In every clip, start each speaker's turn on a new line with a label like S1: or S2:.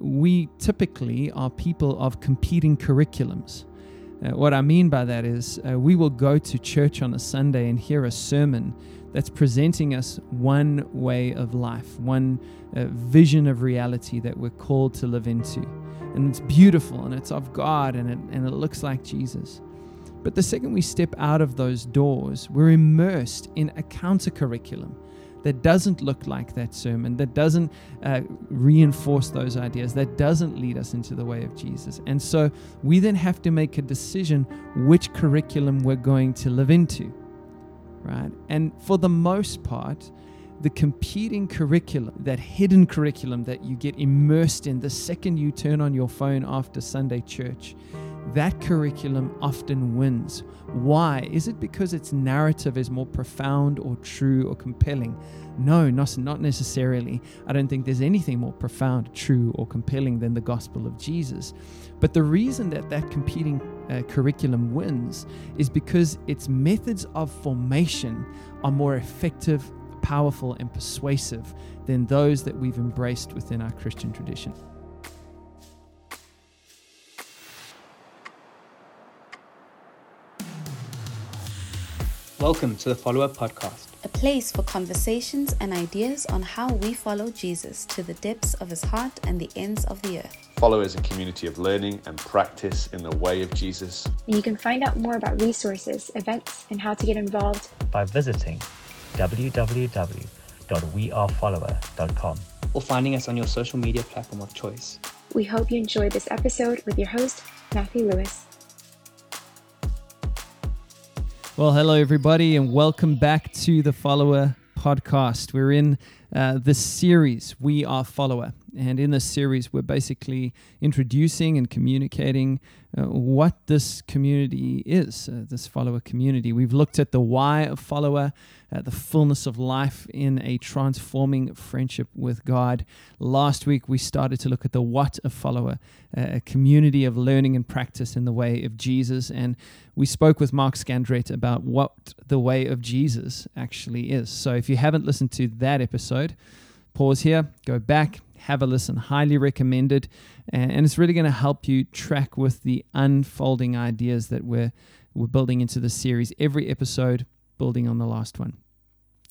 S1: we typically are people of competing curriculums. Uh, what I mean by that is, uh, we will go to church on a Sunday and hear a sermon that's presenting us one way of life, one uh, vision of reality that we're called to live into. And it's beautiful and it's of God and it, and it looks like Jesus. But the second we step out of those doors, we're immersed in a counter curriculum that doesn't look like that sermon, that doesn't uh, reinforce those ideas, that doesn't lead us into the way of Jesus. And so we then have to make a decision which curriculum we're going to live into, right? And for the most part, the competing curriculum, that hidden curriculum that you get immersed in the second you turn on your phone after Sunday church, that curriculum often wins. Why? Is it because its narrative is more profound or true or compelling? No, not, necessarily. I don't think there's anything more profound, true, or compelling than the gospel of Jesus. But the reason that that competing uh, curriculum wins is because its methods of formation are more effective, powerful, and persuasive than those that we've embraced within our Christian tradition.
S2: Welcome to the Follower Podcast,
S3: a place for conversations and ideas on how we follow Jesus to the depths of his heart and the ends of the earth.
S4: Follow is a community of learning and practice in the way of Jesus.
S5: And you can find out more about resources, events, and how to get involved
S6: by visiting www.wearefollower.com
S2: or finding us on your social media platform of choice.
S5: We hope you enjoyed this episode with your host, Matthew Lewis.
S1: Well, hello, everybody, and welcome back to the Follower podcast. We're in uh, series, We Are Follower. And in this series, we're basically introducing and communicating uh, what this community is, uh, this follower community. We've looked at the why of follower, uh, the fullness of life in a transforming friendship with God. Last week, we started to look at the what of follower, uh, a community of learning and practice in the way of Jesus. And we spoke with Mark Scandrette about what the way of Jesus actually is. So if you haven't listened to that episode, pause here, go back, have a listen. Highly recommended. And it's really going to help you track with the unfolding ideas that we're, we're building into the series. Every episode building on the last one.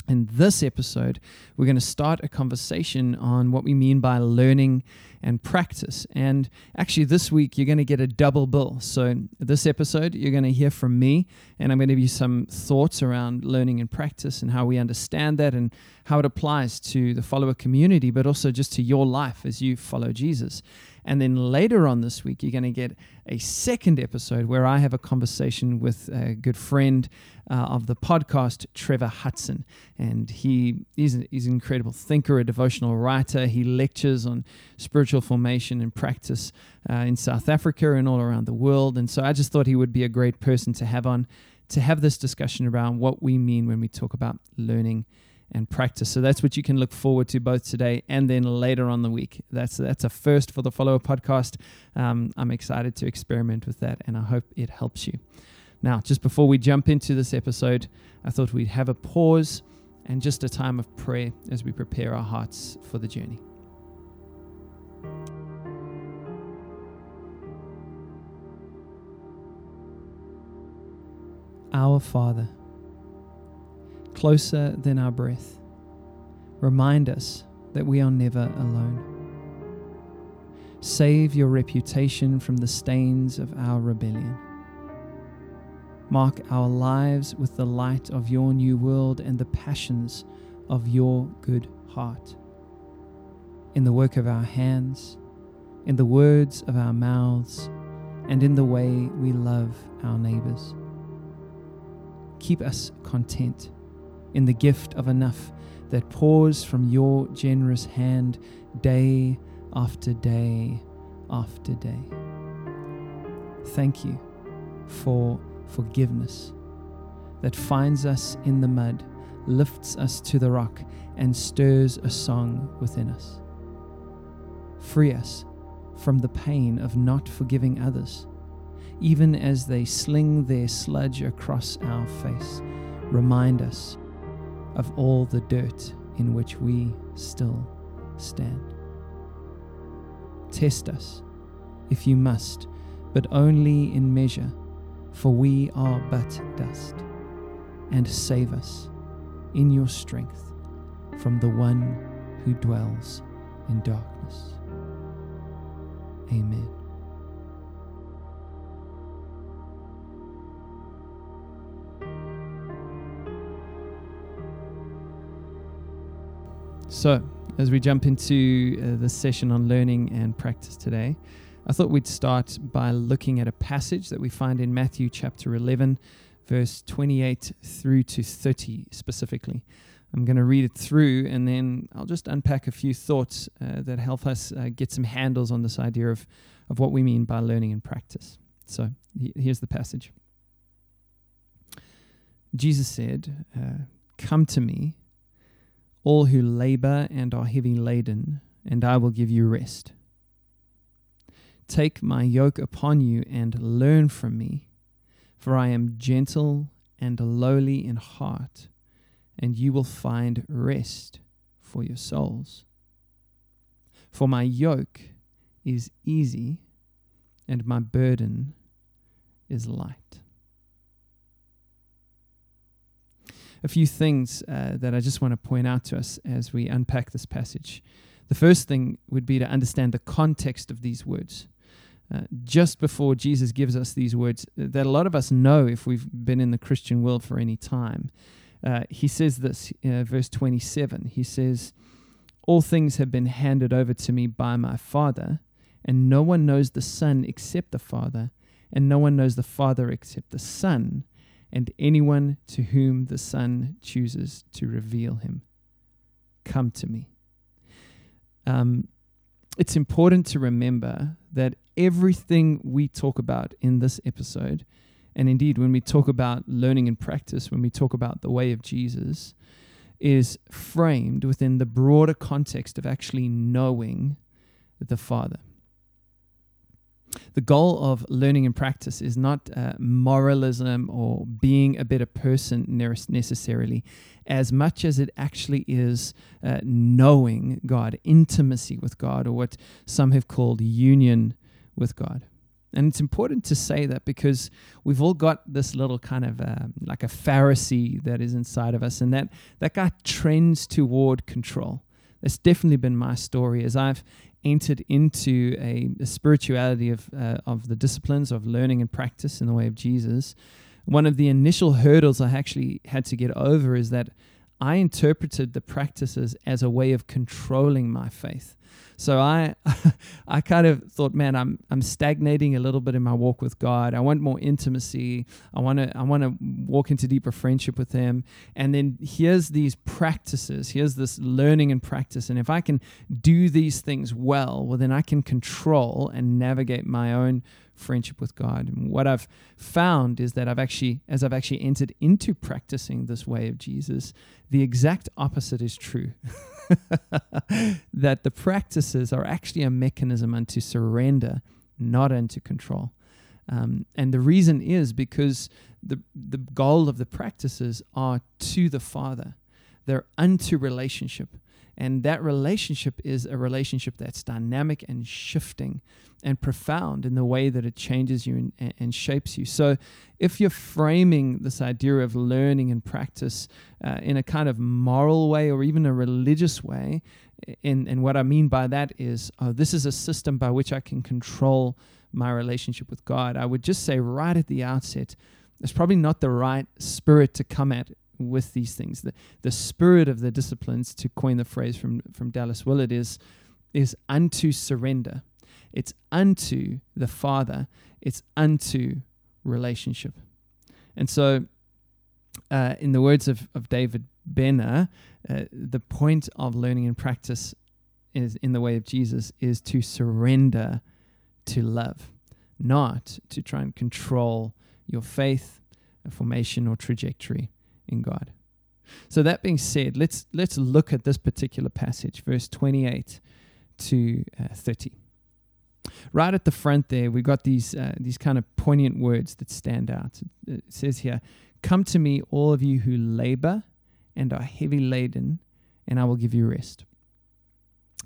S1: In this episode, we're going to start a conversation on what we mean by learning and practice. And actually, this week, you're going to get a double bill. So, this episode, you're going to hear from me, and I'm going to give you some thoughts around learning and practice and how we understand that and how it applies to the follower community, but also just to your life as you follow Jesus. And then later on this week, you're going to get a second episode where I have a conversation with a good friend uh, of the podcast, Trevor Hudson. And he is an incredible thinker, a devotional writer. He lectures on spiritual formation and practice uh, in South Africa and all around the world. And so I just thought he would be a great person to have on to have this discussion around what we mean when we talk about learning and practice. So that's what you can look forward to both today and then later on the week. That's that's a first for the Follower podcast. Um, I'm excited to experiment with that, and I hope it helps you. Now, just before we jump into this episode, I thought we'd have a pause and just a time of prayer as we prepare our hearts for the journey. Our Father closer than our breath. Remind us that we are never alone. Save your reputation from the stains of our rebellion. Mark our lives with the light of your new world and the passions of your good heart. In the work of our hands, in the words of our mouths, and in the way we love our neighbors. Keep us content in the gift of enough that pours from your generous hand day after day after day. Thank you for forgiveness that finds us in the mud, lifts us to the rock, and stirs a song within us. Free us from the pain of not forgiving others, even as they sling their sludge across our face. Remind us of all the dirt in which we still stand. Test us, if you must, but only in measure, for we are but dust. And save us in your strength from the one who dwells in darkness. Amen. So, as we jump into uh, the session on learning and practice today, I thought we'd start by looking at a passage that we find in Matthew chapter 11, verse 28 through to 30 specifically. I'm going to read it through and then I'll just unpack a few thoughts uh, that help us uh, get some handles on this idea of, of what we mean by learning and practice. So here's the passage Jesus said, uh, Come to me all who labor and are heavy laden, and I will give you rest. Take my yoke upon you and learn from me, for I am gentle and lowly in heart, and you will find rest for your souls. For my yoke is easy, and my burden is light. a few things uh, that I just want to point out to us as we unpack this passage. The first thing would be to understand the context of these words. Uh, just before Jesus gives us these words uh, that a lot of us know if we've been in the Christian world for any time, uh, he says this, uh, verse 27. He says, All things have been handed over to me by my Father, and no one knows the Son except the Father, and no one knows the Father except the Son, and anyone to whom the Son chooses to reveal him. Come to me. Um, it's important to remember that everything we talk about in this episode, and indeed when we talk about learning and practice, when we talk about the way of Jesus, is framed within the broader context of actually knowing the Father the goal of learning and practice is not uh, moralism or being a better person necessarily, as much as it actually is uh, knowing God, intimacy with God, or what some have called union with God. And it's important to say that because we've all got this little kind of uh, like a Pharisee that is inside of us, and that, that guy trends toward control. That's definitely been my story as I've entered into a, a spirituality of, uh, of the disciplines of learning and practice in the way of Jesus, one of the initial hurdles I actually had to get over is that I interpreted the practices as a way of controlling my faith. So I I kind of thought, man, I'm I'm stagnating a little bit in my walk with God. I want more intimacy. I want to I want to walk into deeper friendship with him. And then here's these practices. Here's this learning and practice. And if I can do these things well, well then I can control and navigate my own friendship with God. And what I've found is that I've actually, as I've actually entered into practicing this way of Jesus, the exact opposite is true. that the practices are actually a mechanism unto surrender, not unto control. Um, and the reason is because the, the goal of the practices are to the Father, they're unto relationship. And that relationship is a relationship that's dynamic and shifting and profound in the way that it changes you and, and shapes you. So, if you're framing this idea of learning and practice uh, in a kind of moral way or even a religious way, and, and what I mean by that is, oh, this is a system by which I can control my relationship with God, I would just say right at the outset, it's probably not the right spirit to come at with these things. The, the spirit of the disciplines, to coin the phrase from, from Dallas Willard, is, is unto surrender. It's unto the Father, it's unto relationship. And so, uh, in the words of, of David Benner, uh, the point of learning and practice is in the way of Jesus is to surrender to love, not to try and control your faith, formation, or trajectory in God. So that being said, let's let's look at this particular passage, verse 28 to uh, 30. Right at the front there, we've got these uh, these kind of poignant words that stand out. It says here, "Come to me, all of you who labor and are heavy laden, and I will give you rest."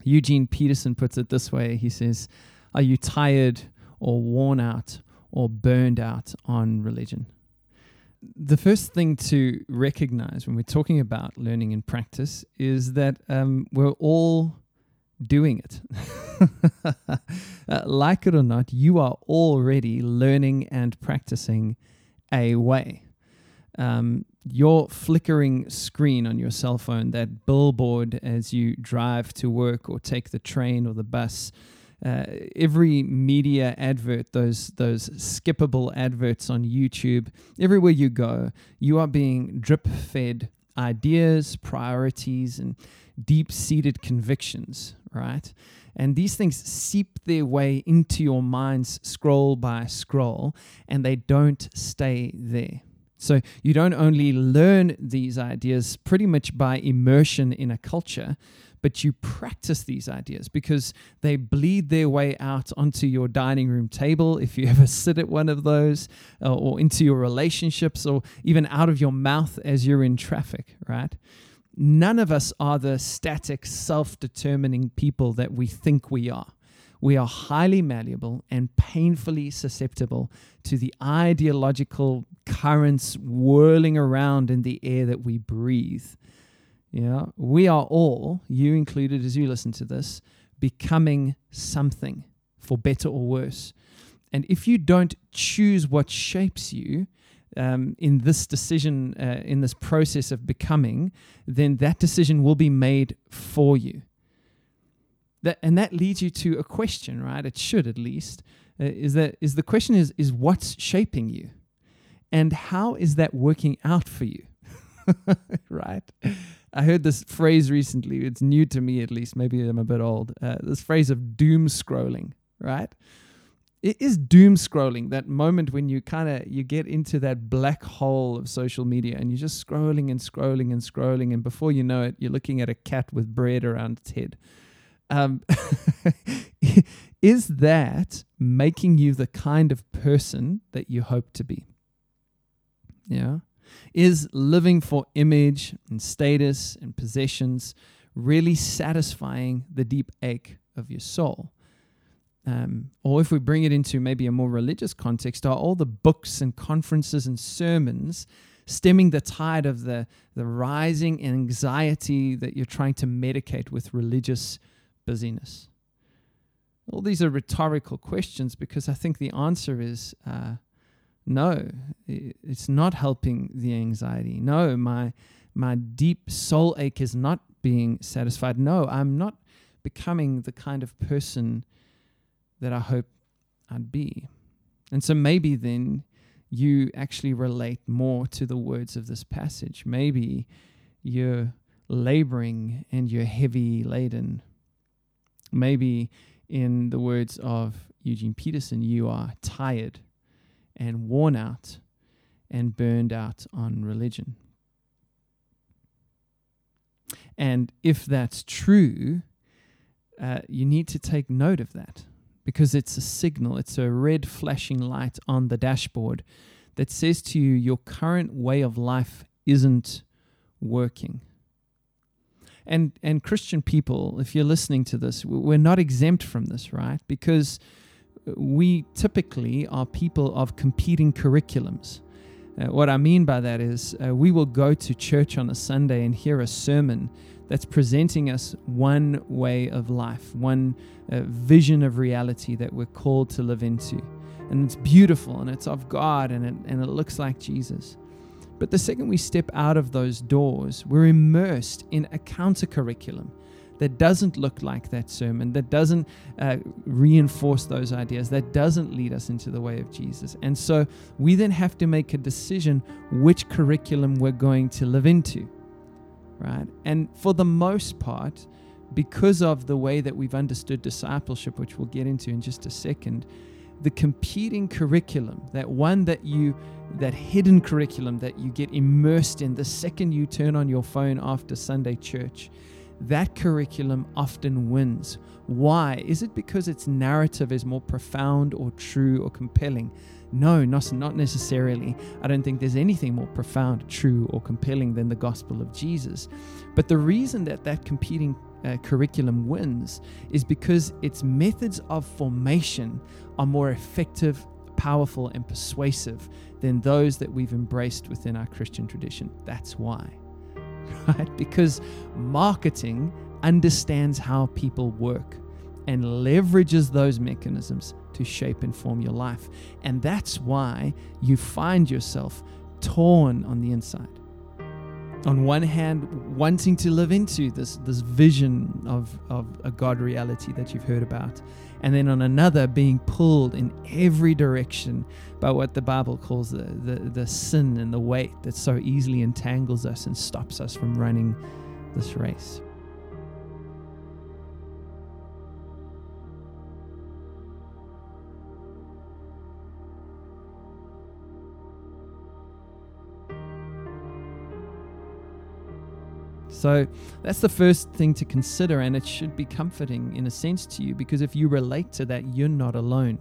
S1: Eugene Peterson puts it this way he says, Are you tired or worn out or burned out on religion? The first thing to recognize when we're talking about learning and practice is that um, we're all doing it. uh, like it or not, you are already learning and practicing a way. Um, your flickering screen on your cell phone, that billboard as you drive to work or take the train or the bus, uh, every media advert, those those skippable adverts on YouTube, everywhere you go, you are being drip fed ideas, priorities, and deep seated convictions, right? And these things seep their way into your minds scroll by scroll, and they don't stay there. So you don't only learn these ideas pretty much by immersion in a culture, but you practice these ideas because they bleed their way out onto your dining room table if you ever sit at one of those, uh, or into your relationships, or even out of your mouth as you're in traffic, right? None of us are the static, self determining people that we think we are. We are highly malleable and painfully susceptible to the ideological currents whirling around in the air that we breathe. Yeah, we are all, you included as you listen to this, becoming something for better or worse. And if you don't choose what shapes you, um, in this decision, uh, in this process of becoming, then that decision will be made for you. That, and that leads you to a question, right? It should at least. Uh, is that is the question is is what's shaping you, and how is that working out for you, right? I heard this phrase recently. It's new to me, at least. Maybe I'm a bit old. Uh, this phrase of doom scrolling, right? it is doom scrolling that moment when you kind of you get into that black hole of social media and you're just scrolling and scrolling and scrolling and before you know it you're looking at a cat with bread around its head um, is that making you the kind of person that you hope to be yeah is living for image and status and possessions really satisfying the deep ache of your soul um, or if we bring it into maybe a more religious context, are all the books and conferences and sermons stemming the tide of the, the rising anxiety that you're trying to medicate with religious busyness? All these are rhetorical questions because I think the answer is uh, no, it's not helping the anxiety. No, my, my deep soul ache is not being satisfied. No, I'm not becoming the kind of person that I hope I'd be. And so maybe then you actually relate more to the words of this passage. Maybe you're laboring and you're heavy laden. Maybe, in the words of Eugene Peterson, you are tired and worn out and burned out on religion. And if that's true, uh, you need to take note of that because it's a signal, it's a red flashing light on the dashboard that says to you, your current way of life isn't working. And, and Christian people, if you're listening to this, we're not exempt from this, right? Because we typically are people of competing curriculums. Uh, what I mean by that is, uh, we will go to church on a Sunday and hear a sermon that's presenting us one way of life, one uh, vision of reality that we're called to live into. And it's beautiful and it's of God and it, and it looks like Jesus. But the second we step out of those doors, we're immersed in a counter curriculum that doesn't look like that sermon, that doesn't uh, reinforce those ideas, that doesn't lead us into the way of Jesus. And so we then have to make a decision which curriculum we're going to live into right? And for the most part, because of the way that we've understood discipleship, which we'll get into in just a second, the competing curriculum, that one that you, that hidden curriculum that you get immersed in the second you turn on your phone after Sunday church, that curriculum often wins. Why? Is it because its narrative is more profound or true or compelling? No, not, not necessarily. I don't think there's anything more profound, true, or compelling than the gospel of Jesus. But the reason that that competing uh, curriculum wins is because its methods of formation are more effective, powerful, and persuasive than those that we've embraced within our Christian tradition. That's why. Right? Because marketing understands how people work and leverages those mechanisms to shape and form your life. And that's why you find yourself torn on the inside. On one hand, wanting to live into this, this vision of, of a God reality that you've heard about, and then on another, being pulled in every direction by what the Bible calls the, the, the sin and the weight that so easily entangles us and stops us from running this race. So that's the first thing to consider, and it should be comforting in a sense to you because if you relate to that, you're not alone.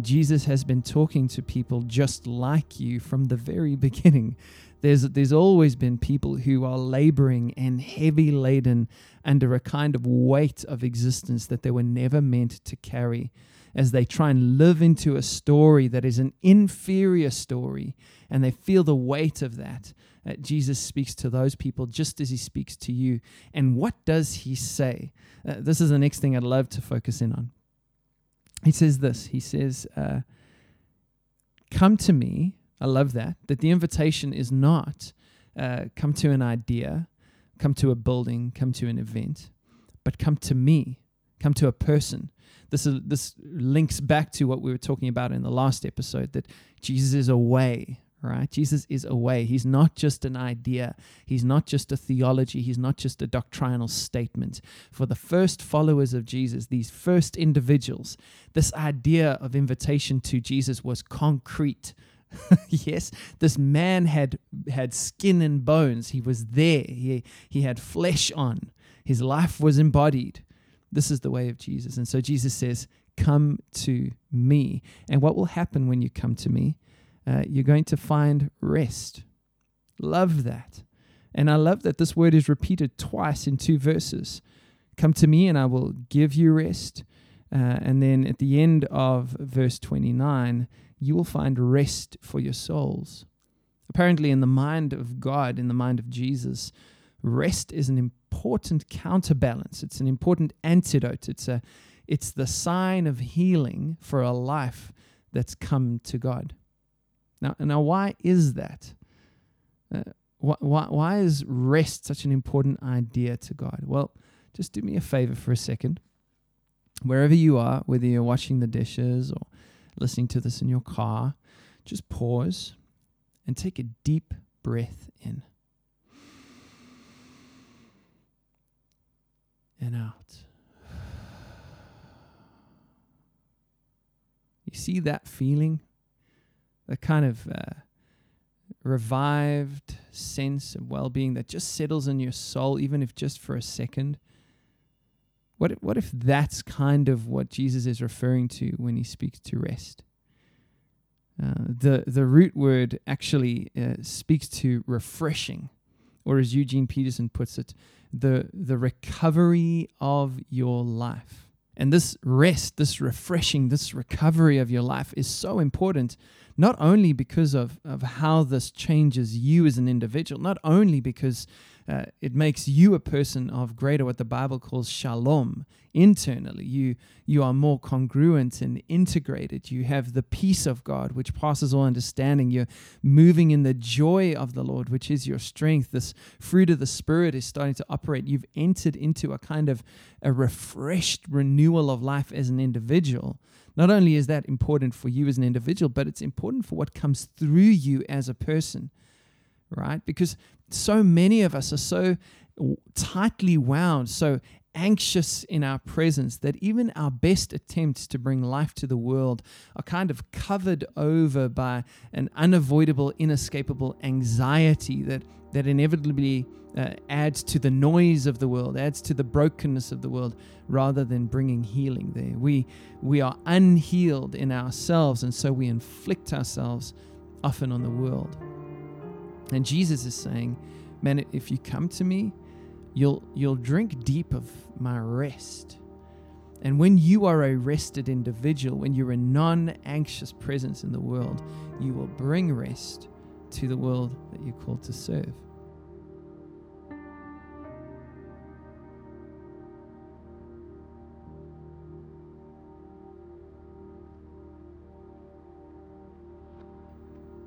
S1: Jesus has been talking to people just like you from the very beginning. There's, there's always been people who are laboring and heavy laden under a kind of weight of existence that they were never meant to carry as they try and live into a story that is an inferior story and they feel the weight of that uh, Jesus speaks to those people just as he speaks to you. And what does he say? Uh, this is the next thing I'd love to focus in on. He says this He says, uh, Come to me. I love that. That the invitation is not uh, come to an idea, come to a building, come to an event, but come to me, come to a person. This, is, this links back to what we were talking about in the last episode that Jesus is a way, right? Jesus is a way. He's not just an idea, he's not just a theology, he's not just a doctrinal statement. For the first followers of Jesus, these first individuals, this idea of invitation to Jesus was concrete. yes, this man had had skin and bones. He was there. He he had flesh on. His life was embodied. This is the way of Jesus. And so Jesus says, "Come to me." And what will happen when you come to me? Uh, you're going to find rest. Love that. And I love that this word is repeated twice in two verses. Come to me and I will give you rest. Uh, and then at the end of verse 29, you will find rest for your souls. Apparently, in the mind of God, in the mind of Jesus, rest is an important counterbalance. It's an important antidote. It's, a, it's the sign of healing for a life that's come to God. Now, now why is that? Uh, why, why, why is rest such an important idea to God? Well, just do me a favor for a second. Wherever you are, whether you're washing the dishes or listening to this in your car, just pause and take a deep breath in and out. You see that feeling? A kind of uh, revived sense of well being that just settles in your soul, even if just for a second. What if, what if that's kind of what Jesus is referring to when he speaks to rest? Uh, the, the root word actually uh, speaks to refreshing, or as Eugene Peterson puts it, the, the recovery of your life. And this rest, this refreshing, this recovery of your life is so important not only because of, of how this changes you as an individual, not only because uh, it makes you a person of greater what the Bible calls shalom internally. You you are more congruent and integrated. You have the peace of God which passes all understanding. You're moving in the joy of the Lord, which is your strength. This fruit of the Spirit is starting to operate. You've entered into a kind of a refreshed renewal of life as an individual. Not only is that important for you as an individual, but it's important for what comes through you as a person, right? Because so many of us are so tightly wound, so anxious in our presence that even our best attempts to bring life to the world are kind of covered over by an unavoidable, inescapable anxiety that, that inevitably uh, adds to the noise of the world, adds to the brokenness of the world, rather than bringing healing there. We, we are unhealed in ourselves, and so we inflict ourselves often on the world. And Jesus is saying, Man, if you come to me, You'll, you'll drink deep of my rest. And when you are a rested individual, when you're a non anxious presence in the world, you will bring rest to the world that you're called to serve.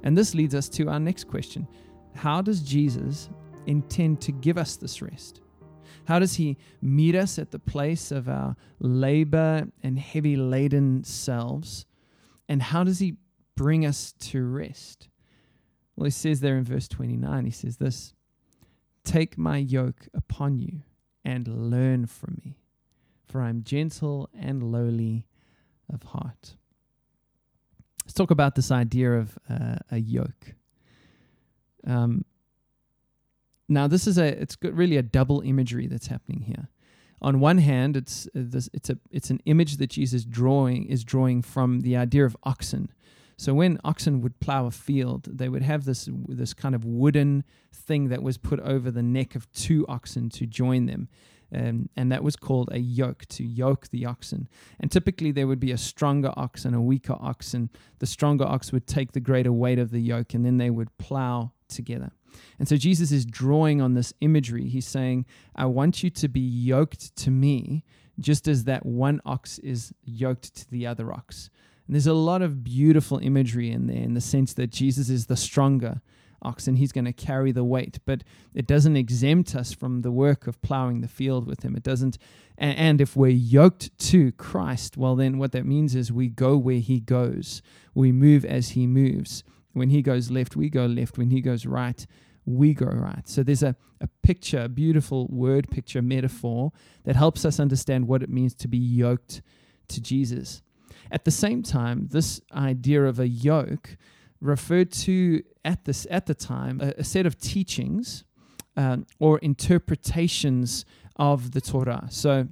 S1: And this leads us to our next question How does Jesus intend to give us this rest? How does he meet us at the place of our labor and heavy laden selves? And how does he bring us to rest? Well, he says there in verse 29, he says this Take my yoke upon you and learn from me, for I am gentle and lowly of heart. Let's talk about this idea of uh, a yoke. Um, now, this is a it's really a double imagery that's happening here. On one hand, it's uh, this it's a it's an image that Jesus drawing is drawing from the idea of oxen. So when oxen would plow a field, they would have this this kind of wooden thing that was put over the neck of two oxen to join them. Um, and that was called a yoke to yoke the oxen. And typically there would be a stronger ox and a weaker ox, and the stronger ox would take the greater weight of the yoke, and then they would plow together. And so Jesus is drawing on this imagery. He's saying, I want you to be yoked to me, just as that one ox is yoked to the other ox. And there's a lot of beautiful imagery in there in the sense that Jesus is the stronger ox and he's going to carry the weight. But it doesn't exempt us from the work of plowing the field with him. It doesn't. And, if we're yoked to Christ, well, then what that means is we go where he goes, we move as he moves. When he goes left, we go left. When he goes right, we go right. So there's a, a picture, a beautiful word picture, metaphor that helps us understand what it means to be yoked to Jesus. At the same time, this idea of a yoke referred to at this at the time a, a set of teachings um, or interpretations of the Torah. So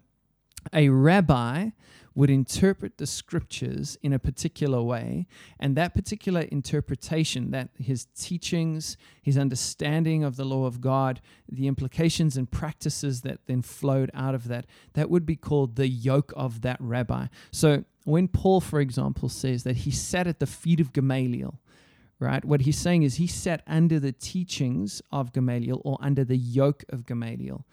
S1: a rabbi would interpret the scriptures in a particular way, and that particular interpretation, that his teachings, his understanding of the law of God, the implications and practices that then flowed out of that, that would be called the yoke of that rabbi. So when Paul, for example, says that he sat at the feet of Gamaliel, right? What he's saying is he sat under the teachings of Gamaliel or under the yoke of Gamaliel.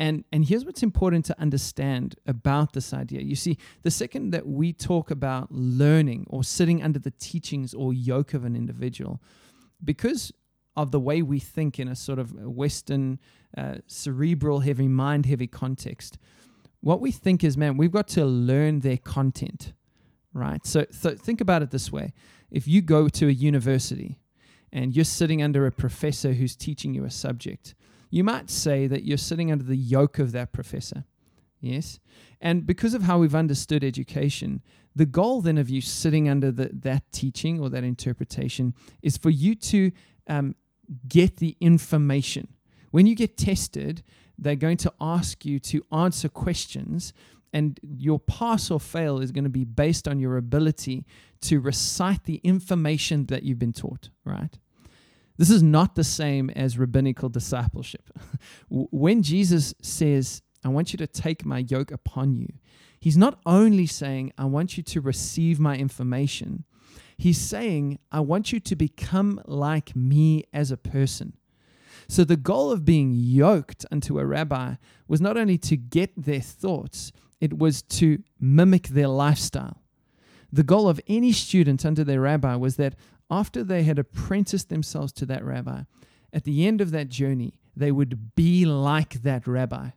S1: And, and here's what's important to understand about this idea. You see, the second that we talk about learning or sitting under the teachings or yoke of an individual, because of the way we think in a sort of Western, uh, cerebral, heavy, mind heavy context, what we think is, man, we've got to learn their content, right? So, so think about it this way if you go to a university and you're sitting under a professor who's teaching you a subject, you might say that you're sitting under the yoke of that professor. Yes? And because of how we've understood education, the goal then of you sitting under the, that teaching or that interpretation is for you to um, get the information. When you get tested, they're going to ask you to answer questions and your pass or fail is going to be based on your ability to recite the information that you've been taught, right? This is not the same as rabbinical discipleship. when Jesus says, I want you to take my yoke upon you, he's not only saying, I want you to receive my information, he's saying, I want you to become like me as a person. So the goal of being yoked unto a rabbi was not only to get their thoughts, it was to mimic their lifestyle. The goal of any student under their rabbi was that after they had apprenticed themselves to that rabbi, at the end of that journey, they would be like that rabbi.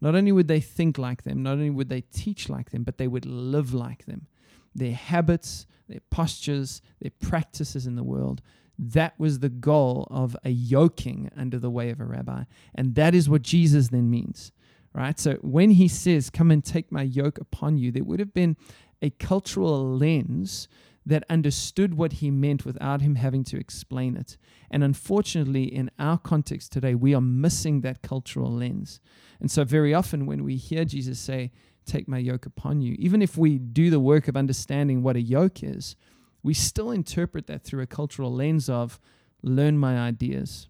S1: Not only would they think like them, not only would they teach like them, but they would live like them. Their habits, their postures, their practices in the world. That was the goal of a yoking under the way of a rabbi. And that is what Jesus then means right? So when he says, Come and take my yoke upon you, there would have been a cultural lens that understood what he meant without him having to explain it. And unfortunately, in our context today, we are missing that cultural lens. And so, very often, when we hear Jesus say, Take my yoke upon you, even if we do the work of understanding what a yoke is, we still interpret that through a cultural lens of learn my ideas,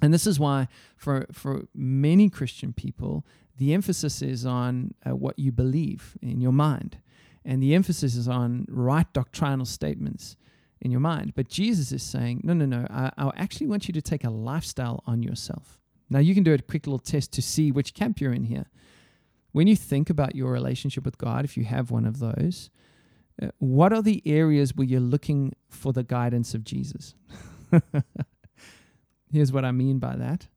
S1: And this is why, for, for many Christian people, the emphasis is on uh, what you believe in your mind. And the emphasis is on right doctrinal statements in your mind. But Jesus is saying, no, no, no, I, I actually want you to take a lifestyle on yourself. Now, you can do a quick little test to see which camp you're in here. When you think about your relationship with God, if you have one of those, uh, what are the areas where you're looking for the guidance of Jesus? Here's what I mean by that.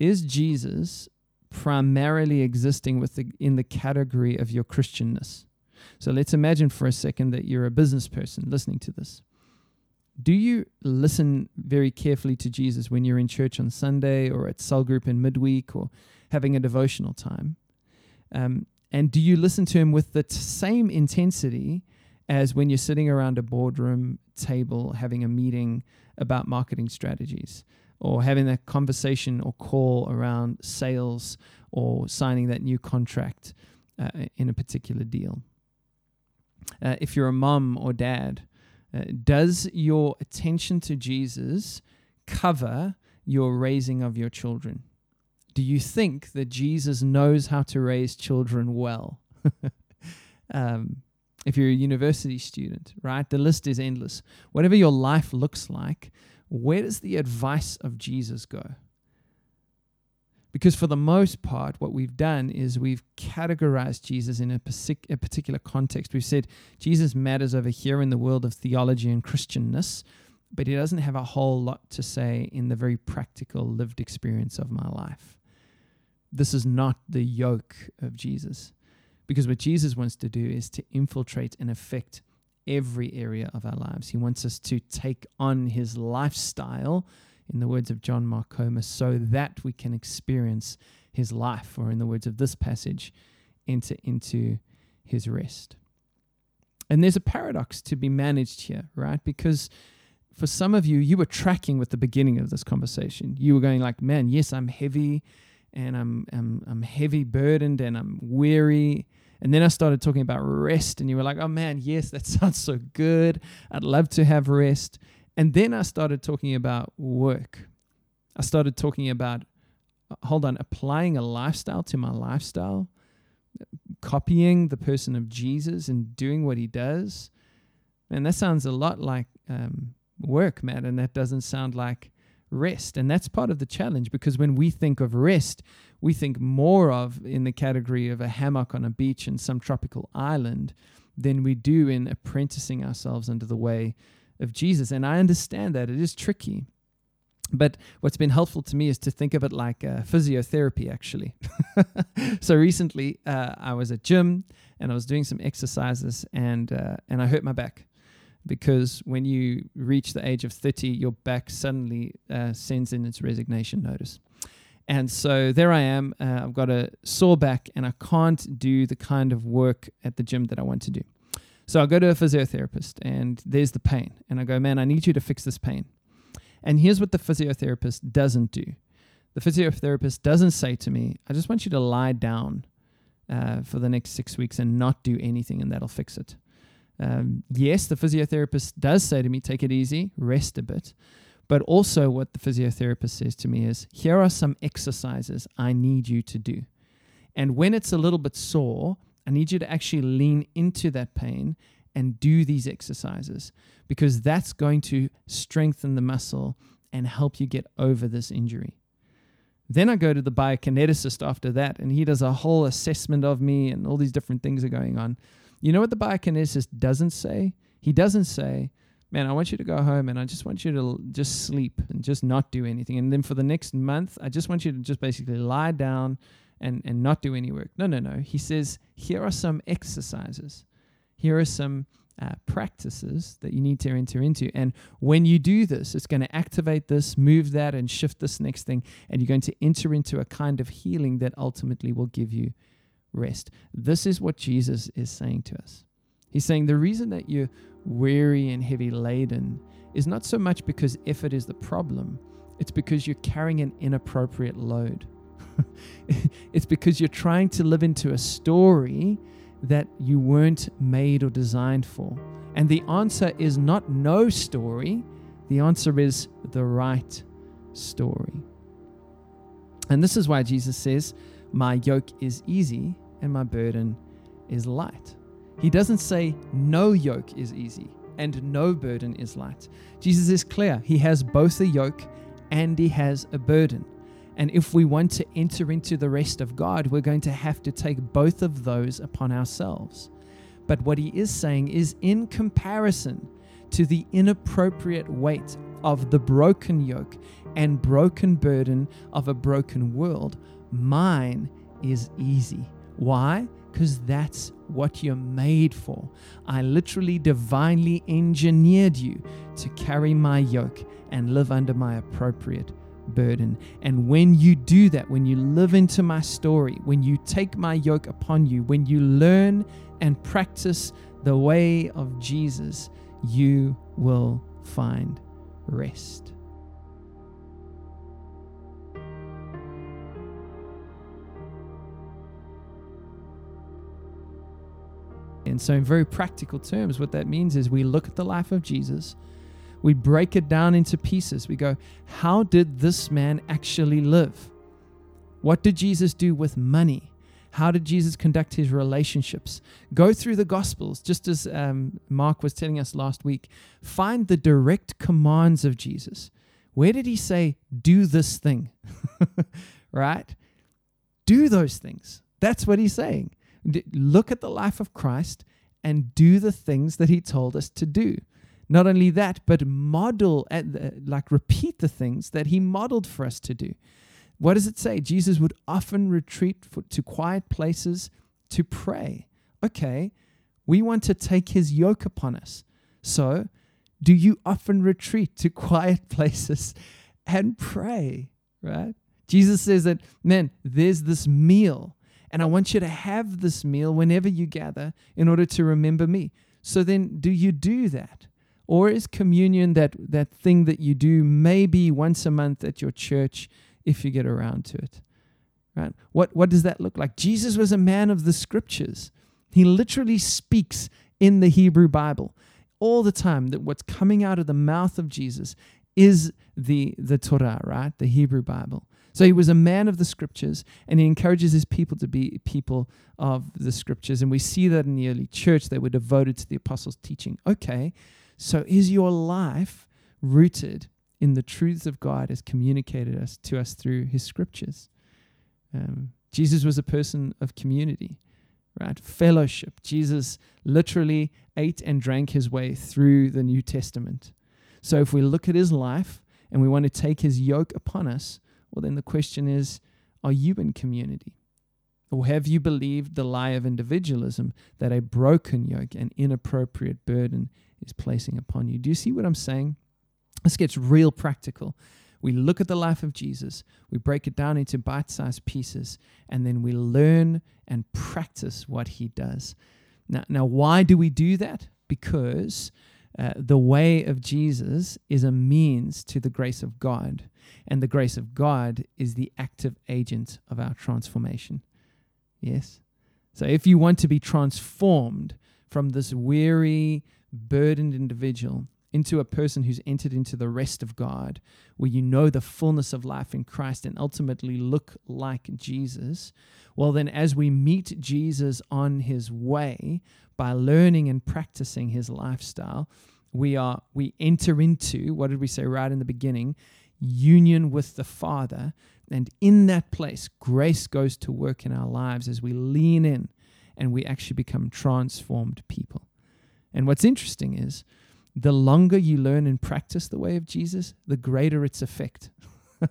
S1: Is Jesus primarily existing with the, in the category of your Christianness? So let's imagine for a second that you're a business person listening to this. Do you listen very carefully to Jesus when you're in church on Sunday or at cell group in midweek or having a devotional time? Um, and do you listen to him with the t- same intensity as when you're sitting around a boardroom table having a meeting about marketing strategies or having that conversation or call around sales or signing that new contract uh, in a particular deal? Uh, if you're a mum or dad, uh, does your attention to Jesus cover your raising of your children? Do you think that Jesus knows how to raise children well? um, if you're a university student, right? The list is endless. Whatever your life looks like, where does the advice of Jesus go? Because for the most part, what we've done is we've categorized Jesus in a, a, particular context. We've said Jesus matters over here in the world of theology and Christianness, but he doesn't have a whole lot to say in the very practical lived experience of my life. This is not the yoke of Jesus. Because what Jesus wants to do is to infiltrate and affect every area of our lives. He wants us to take on his lifestyle in the words of John Mark so that we can experience his life, or in the words of this passage, enter into his rest. And there's a paradox to be managed here, right? Because for some of you, you were tracking with the beginning of this conversation. You were going like, man, yes, I'm heavy and I'm, I'm, I'm heavy burdened and I'm weary. And then I started talking about rest, and you were like, oh man, yes, that sounds so good. I'd love to have rest. And then I started talking about work. I started talking about, uh, hold on, applying a lifestyle to my lifestyle, copying the person of Jesus and doing what he does. And that sounds a lot like um, work, Matt, and that doesn't sound like rest. And that's part of the challenge because when we think of rest, we think more of in the category of a hammock on a beach in some tropical island than we do in apprenticing ourselves under the way of Jesus. And I understand that it is tricky. But what's been helpful to me is to think of it like uh, physiotherapy, actually. so recently, uh, I was at gym and I was doing some exercises, and uh, and I hurt my back because when you reach the age of thirty, your back suddenly uh, sends in its resignation notice. And so there I am. Uh, I've got a sore back, and I can't do the kind of work at the gym that I want to do. So I go to a physiotherapist and there's the pain. And I go, man, I need you to fix this pain. And here's what the physiotherapist doesn't do the physiotherapist doesn't say to me, I just want you to lie down uh, for the next six weeks and not do anything, and that'll fix it. Um, yes, the physiotherapist does say to me, take it easy, rest a bit. But also, what the physiotherapist says to me is, here are some exercises I need you to do. And when it's a little bit sore, I need you to actually lean into that pain and do these exercises because that's going to strengthen the muscle and help you get over this injury. Then I go to the biokineticist after that, and he does a whole assessment of me, and all these different things are going on. You know what the biokineticist doesn't say? He doesn't say, Man, I want you to go home and I just want you to just sleep and just not do anything. And then for the next month, I just want you to just basically lie down and, and not do any work. No, no, no. He says, here are some exercises. Here are some uh, practices that you need to enter into. And when you do this, it's going to activate this, move that, and shift this next thing. And you're going to enter into a kind of healing that ultimately will give you rest. This is what Jesus is saying to us. He's saying the reason that you're weary and heavy laden is not so much because effort is the problem, it's because you're carrying an inappropriate load. It's because you're trying to live into a story that you weren't made or designed for. And the answer is not no story, the answer is the right story. And this is why Jesus says, My yoke is easy and my burden is light. He doesn't say, No yoke is easy and no burden is light. Jesus is clear. He has both a yoke and he has a burden. And if we want to enter into the rest of God, we're going to have to take both of those upon ourselves. But what he is saying is, in comparison to the inappropriate weight of the broken yoke and broken burden of a broken world, mine is easy. Why? Because that's what you're made for. I literally divinely engineered you to carry my yoke and live under my appropriate burden. And when you do that, when you live into my story, when you take my yoke upon you, when you learn and practice the way of Jesus, you will find rest. And so, in very practical terms, what that means is we look at the life of Jesus, we break it down into pieces. We go, how did this man actually live? What did Jesus do with money? How did Jesus conduct his relationships? Go through the Gospels, just as um, Mark was telling us last week. Find the direct commands of Jesus. Where did he say, do this thing? right? Do those things. That's what he's saying. D- look at the life of Christ and do the things that he told us to do. Not only that, but model, at the, like repeat the things that he modeled for us to do. What does it say? Jesus would often retreat for, to quiet places to pray. Okay, we want to take his yoke upon us. So, do you often retreat to quiet places and pray? Right? Jesus says that, man, there's this meal and I want you to have this meal whenever you gather in order to remember me. So then, do you do that? Or is communion that, that thing that you do maybe once a month at your church if you get around to it? Right? What, what does that look like? Jesus was a man of the scriptures. He literally speaks in the Hebrew Bible all the time that what's coming out of the mouth of Jesus is the, the Torah, right? The Hebrew Bible. So he was a man of the scriptures, and he encourages his people to be people of the scriptures. And we see that in the early church, they were devoted to the apostles' teaching. Okay, so is your life rooted in the truths of God as communicated us to us through his scriptures? Um, Jesus was a person of community, right? Fellowship. Jesus literally ate and drank his way through the New Testament. So if we look at his life and we want to take his yoke upon us, well, then the question is are you in community? Or have you believed the lie of individualism that a broken yoke and inappropriate burden is placing upon you? Do you see what I'm saying? This gets real practical. We look at the life of Jesus, we break it down into bite sized pieces, and then we learn and practice what he does. Now, now, why do we do that? Because uh, the way of Jesus is a means to the grace of God, and the grace of God is the active agent of our transformation. Yes? So if you want to be transformed from this weary, burdened individual into a person who's entered into the rest of God, where you know the fullness of life in Christ and ultimately look like Jesus, well, then as we meet Jesus on his way by learning and practicing his lifestyle, we are we enter into what did we say right in the beginning? Union with the Father. And in that place, grace goes to work in our lives as we lean in and we actually become transformed people. And what's interesting is the longer you learn and practice the way of Jesus, the greater its effect.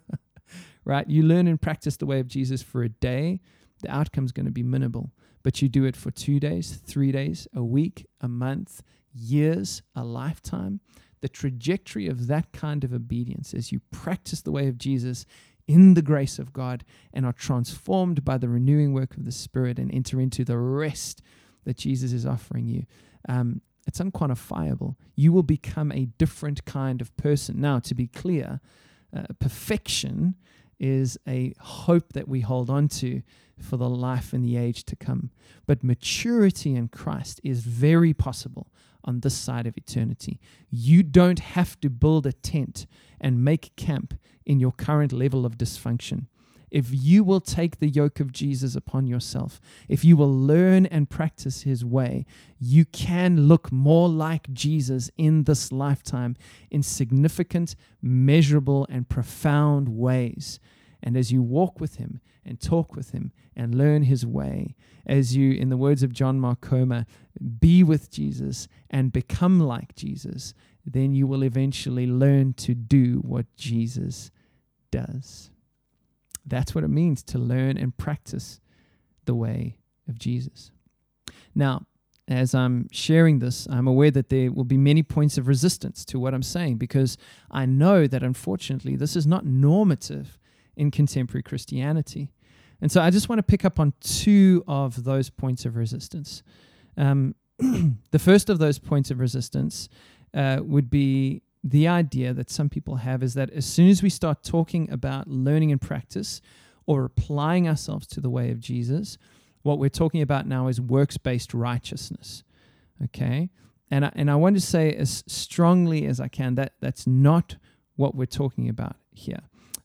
S1: right? You learn and practice the way of Jesus for a day, the outcome's going to be minimal. But you do it for two days, three days, a week, a month, years, a lifetime. The trajectory of that kind of obedience as you practice the way of Jesus in the grace of God and are transformed by the renewing work of the Spirit and enter into the rest that Jesus is offering you. Um, it's unquantifiable. You will become a different kind of person. Now, to be clear, uh, perfection is a hope that we hold on to for the life and the age to come. But maturity in Christ is very possible on this side of eternity. You don't have to build a tent and make camp in your current level of dysfunction If you will take the yoke of Jesus upon yourself, if you will learn and practice his way, you can look more like Jesus in this lifetime in significant, measurable, and profound ways. And as you walk with him and talk with him and learn his way, as you, in the words of John Mark Comer, be with Jesus and become like Jesus, then you will eventually learn to do what Jesus does. That's what it means to learn and practice the way of Jesus. Now, as I'm sharing this, I'm aware that there will be many points of resistance to what I'm saying because I know that unfortunately this is not normative in contemporary Christianity. And so I just want to pick up on two of those points of resistance. Um, the first of those points of resistance uh, would be the idea that some people have is that as soon as we start talking about learning and practice or applying ourselves to the way of Jesus, what we're talking about now is works based righteousness. Okay? And I, and I want to say as strongly as I can that that's not what we're talking about here.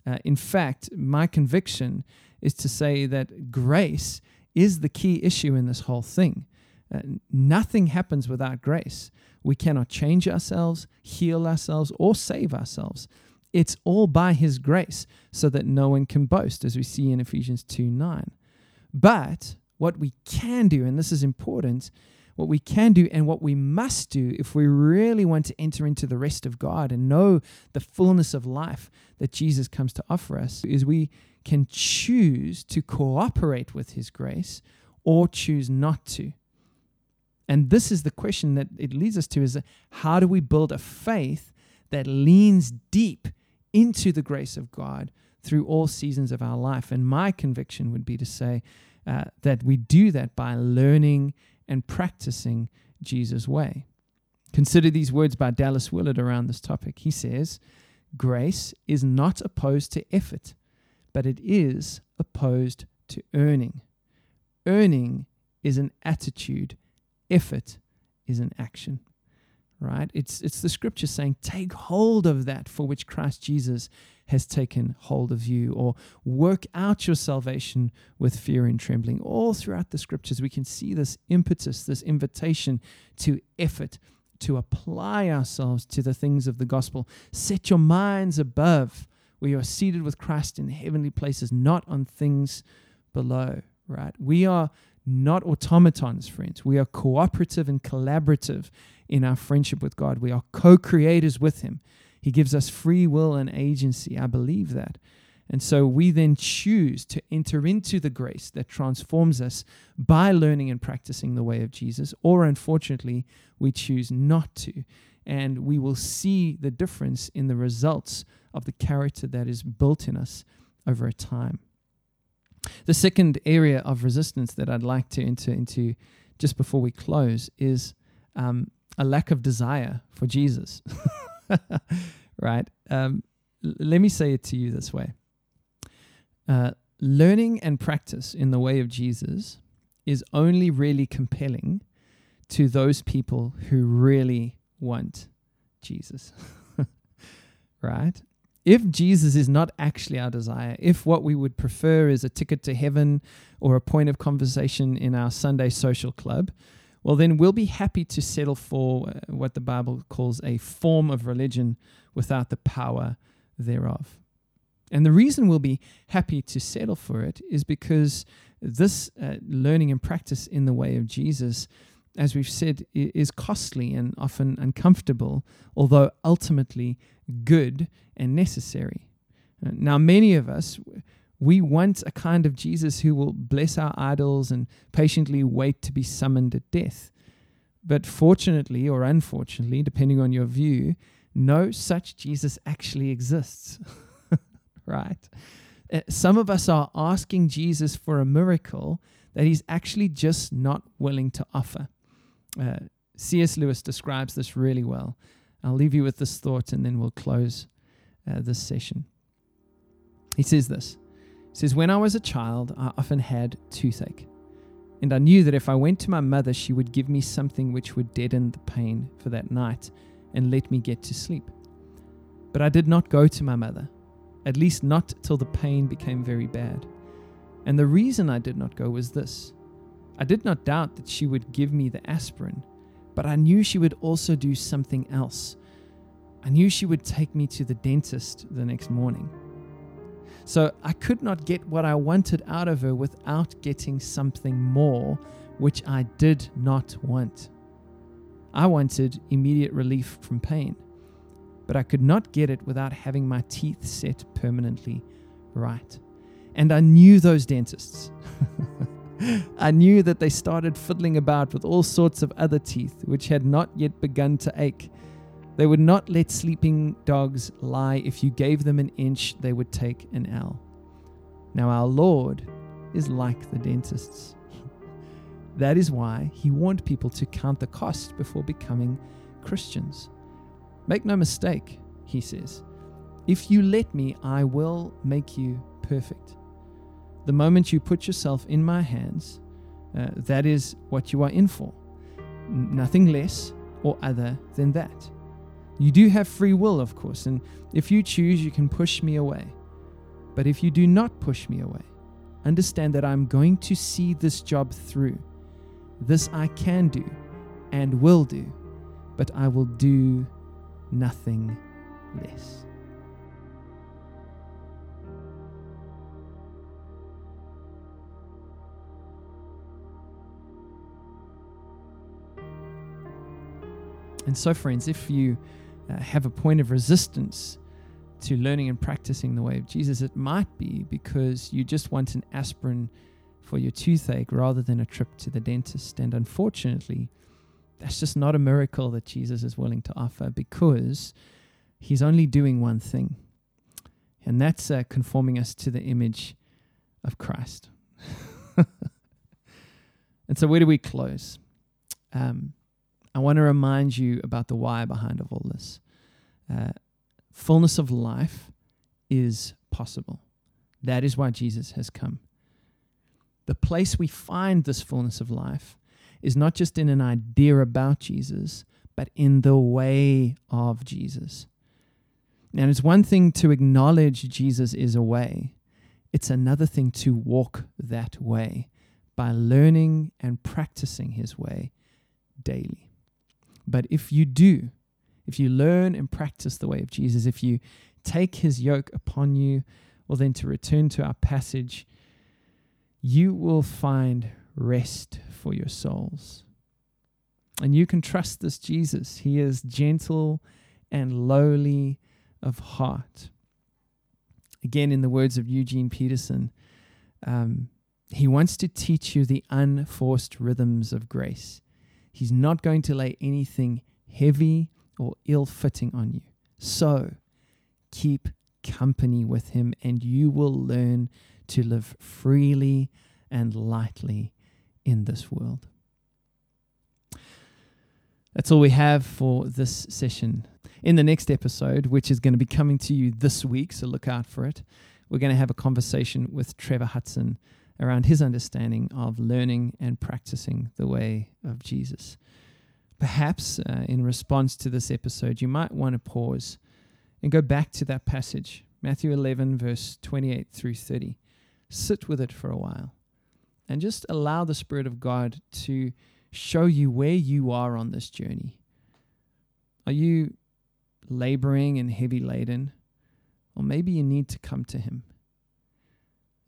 S1: Uh, in fact, my conviction is to say that grace is the key issue in this whole thing. Uh, nothing happens without grace. We cannot change ourselves, heal ourselves, or save ourselves. It's all by His grace, so that no one can boast, as we see in Ephesians 2 9. But what we can do, and this is important, what we can do and what we must do if we really want to enter into the rest of God and know the fullness of life that Jesus comes to offer us, is we can choose to cooperate with His grace or choose not to. And this is the question that it leads us to is how do we build a faith that leans deep into the grace of God through all seasons of our life? And my conviction would be to say uh, that we do that by learning and practicing Jesus' way. Consider these words by Dallas Willard around this topic. He says, Grace is not opposed to effort, but it is opposed to earning. Earning is an attitude effort is an action right? It's it's the scripture saying take hold of that for which Christ Jesus has taken hold of you or work out your salvation with fear and trembling. All throughout the scriptures we can see this impetus this invitation to effort to apply ourselves to the things of the gospel. Set your minds above where you are seated with Christ in heavenly places not on things below right? We are not automatons, friends. We are cooperative and collaborative in our friendship with God. We are co creators with Him. He gives us free will and agency. I believe that. And so we then choose to enter into the grace that transforms us by learning and practicing the way of Jesus, or unfortunately, we choose not to. And we will see the difference in the results of the character that is built in us over time. The second area of resistance that I'd like to enter into just before we close is um, a lack of desire for Jesus. right? Um, l- let me say it to you this way uh, learning and practice in the way of Jesus is only really compelling to those people who really want Jesus. right? If Jesus is not actually our desire, if what we would prefer is a ticket to heaven or a point of conversation in our Sunday social club, well, then we'll be happy to settle for uh, what the Bible calls a form of religion without the power thereof. And the reason we'll be happy to settle for it is because this uh, learning and practice in the way of Jesus as we've said, is costly and often uncomfortable, although ultimately good and necessary. Uh, now, many of us, we want a kind of Jesus who will bless our idols and patiently wait to be summoned at death. But fortunately or unfortunately, depending on your view, no such Jesus actually exists. right? Uh, some of us are asking Jesus for a miracle that he's actually just not willing to offer. Uh, C.S. Lewis describes this really well. I'll leave you with this thought and then we'll close uh, this session. He says this He says, When I was a child, I often had toothache. And I knew that if I went to my mother, she would give me something which would deaden the pain for that night and let me get to sleep. But I did not go to my mother. at least not till the pain became very bad. And the reason I did not go was this I did not doubt that she would give me the aspirin, but I knew she would also do something else. I knew she would take me to the dentist the next morning. So I could not get what I wanted out of her without getting something more, which I did not want. I wanted immediate relief from pain, but I could not get it without having my teeth set permanently right. And I knew those dentists. I knew that they started fiddling about with all sorts of other teeth which had not yet begun to ache. They would not let sleeping dogs lie. If you gave them an inch, they would take an ell. Now, our Lord is like the dentists. That is why he warned people to count the cost before becoming Christians. Make no mistake, he says, if you let me, I will make you perfect. The moment you put yourself in my hands, uh, that is what you are in for. Nothing less or other than that. You do have free will, of course, and if you choose, you can push me away. But if you do not push me away, understand that I'm going to see this job through. This I can do and will do, but I will do nothing less. And so, friends, if you uh, have a point of resistance to learning and practicing the way of Jesus, it might be because you just want an aspirin for your toothache rather than a trip to the dentist. And unfortunately, that's just not a miracle that Jesus is willing to offer because he's only doing one thing, and that's uh, conforming us to the image of Christ. and so, where do we close? Um, I want to remind you about the why behind of all this. Uh, fullness of life is possible. That is why Jesus has come. The place we find this fullness of life is not just in an idea about Jesus, but in the way of Jesus. Now, it's one thing to acknowledge Jesus is a way, it's another thing to walk that way by learning and practicing his way daily. But if you do, if you learn and practice the way of Jesus, if you take his yoke upon you, well, then to return to our passage, you will find rest for your souls. And you can trust this Jesus. He is gentle and lowly of heart. Again, in the words of Eugene Peterson, um, he wants to teach you the unforced rhythms of grace. He's not going to lay anything heavy or ill fitting on you. So keep company with him, and you will learn to live freely and lightly in this world. That's all we have for this session. In the next episode, which is going to be coming to you this week, so look out for it, we're going to have a conversation with Trevor Hudson around his understanding of learning and practicing the way of Jesus. Perhaps uh, in response to this episode, you might want to pause and go back to that passage, Matthew 11, verse 28 through 30. Sit with it for a while and just allow the Spirit of God to show you where you are on this journey. Are you laboring and heavy laden? Or maybe you need to come to Him.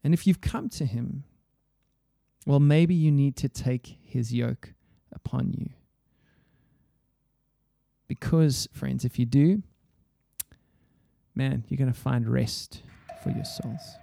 S1: And if you've come to Him, well, maybe you need to take His yoke upon you. Because, friends, if you do, man, you're going to find rest for your souls.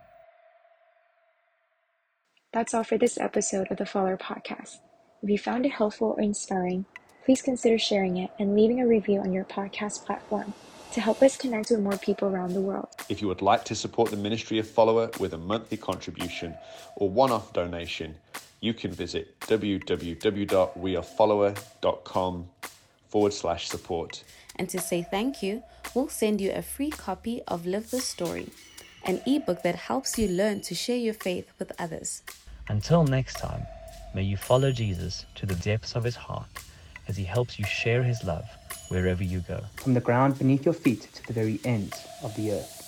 S5: That's all for this episode of the Follower Podcast. If you found it helpful or inspiring, please consider sharing it and leaving a review on your podcast platform to help us connect with more people around the world.
S4: If you would like to support the ministry of Follower with a monthly contribution or one off donation, you can visit www.wearefollower.com forward slash support.
S3: And to say thank you, we'll send you a free copy of Live the Story, an ebook that helps you learn to share your faith with others.
S6: Until next time, may you follow Jesus to the depths of his heart as he helps you share his love wherever you go.
S2: From the ground beneath your feet to the very ends of the earth.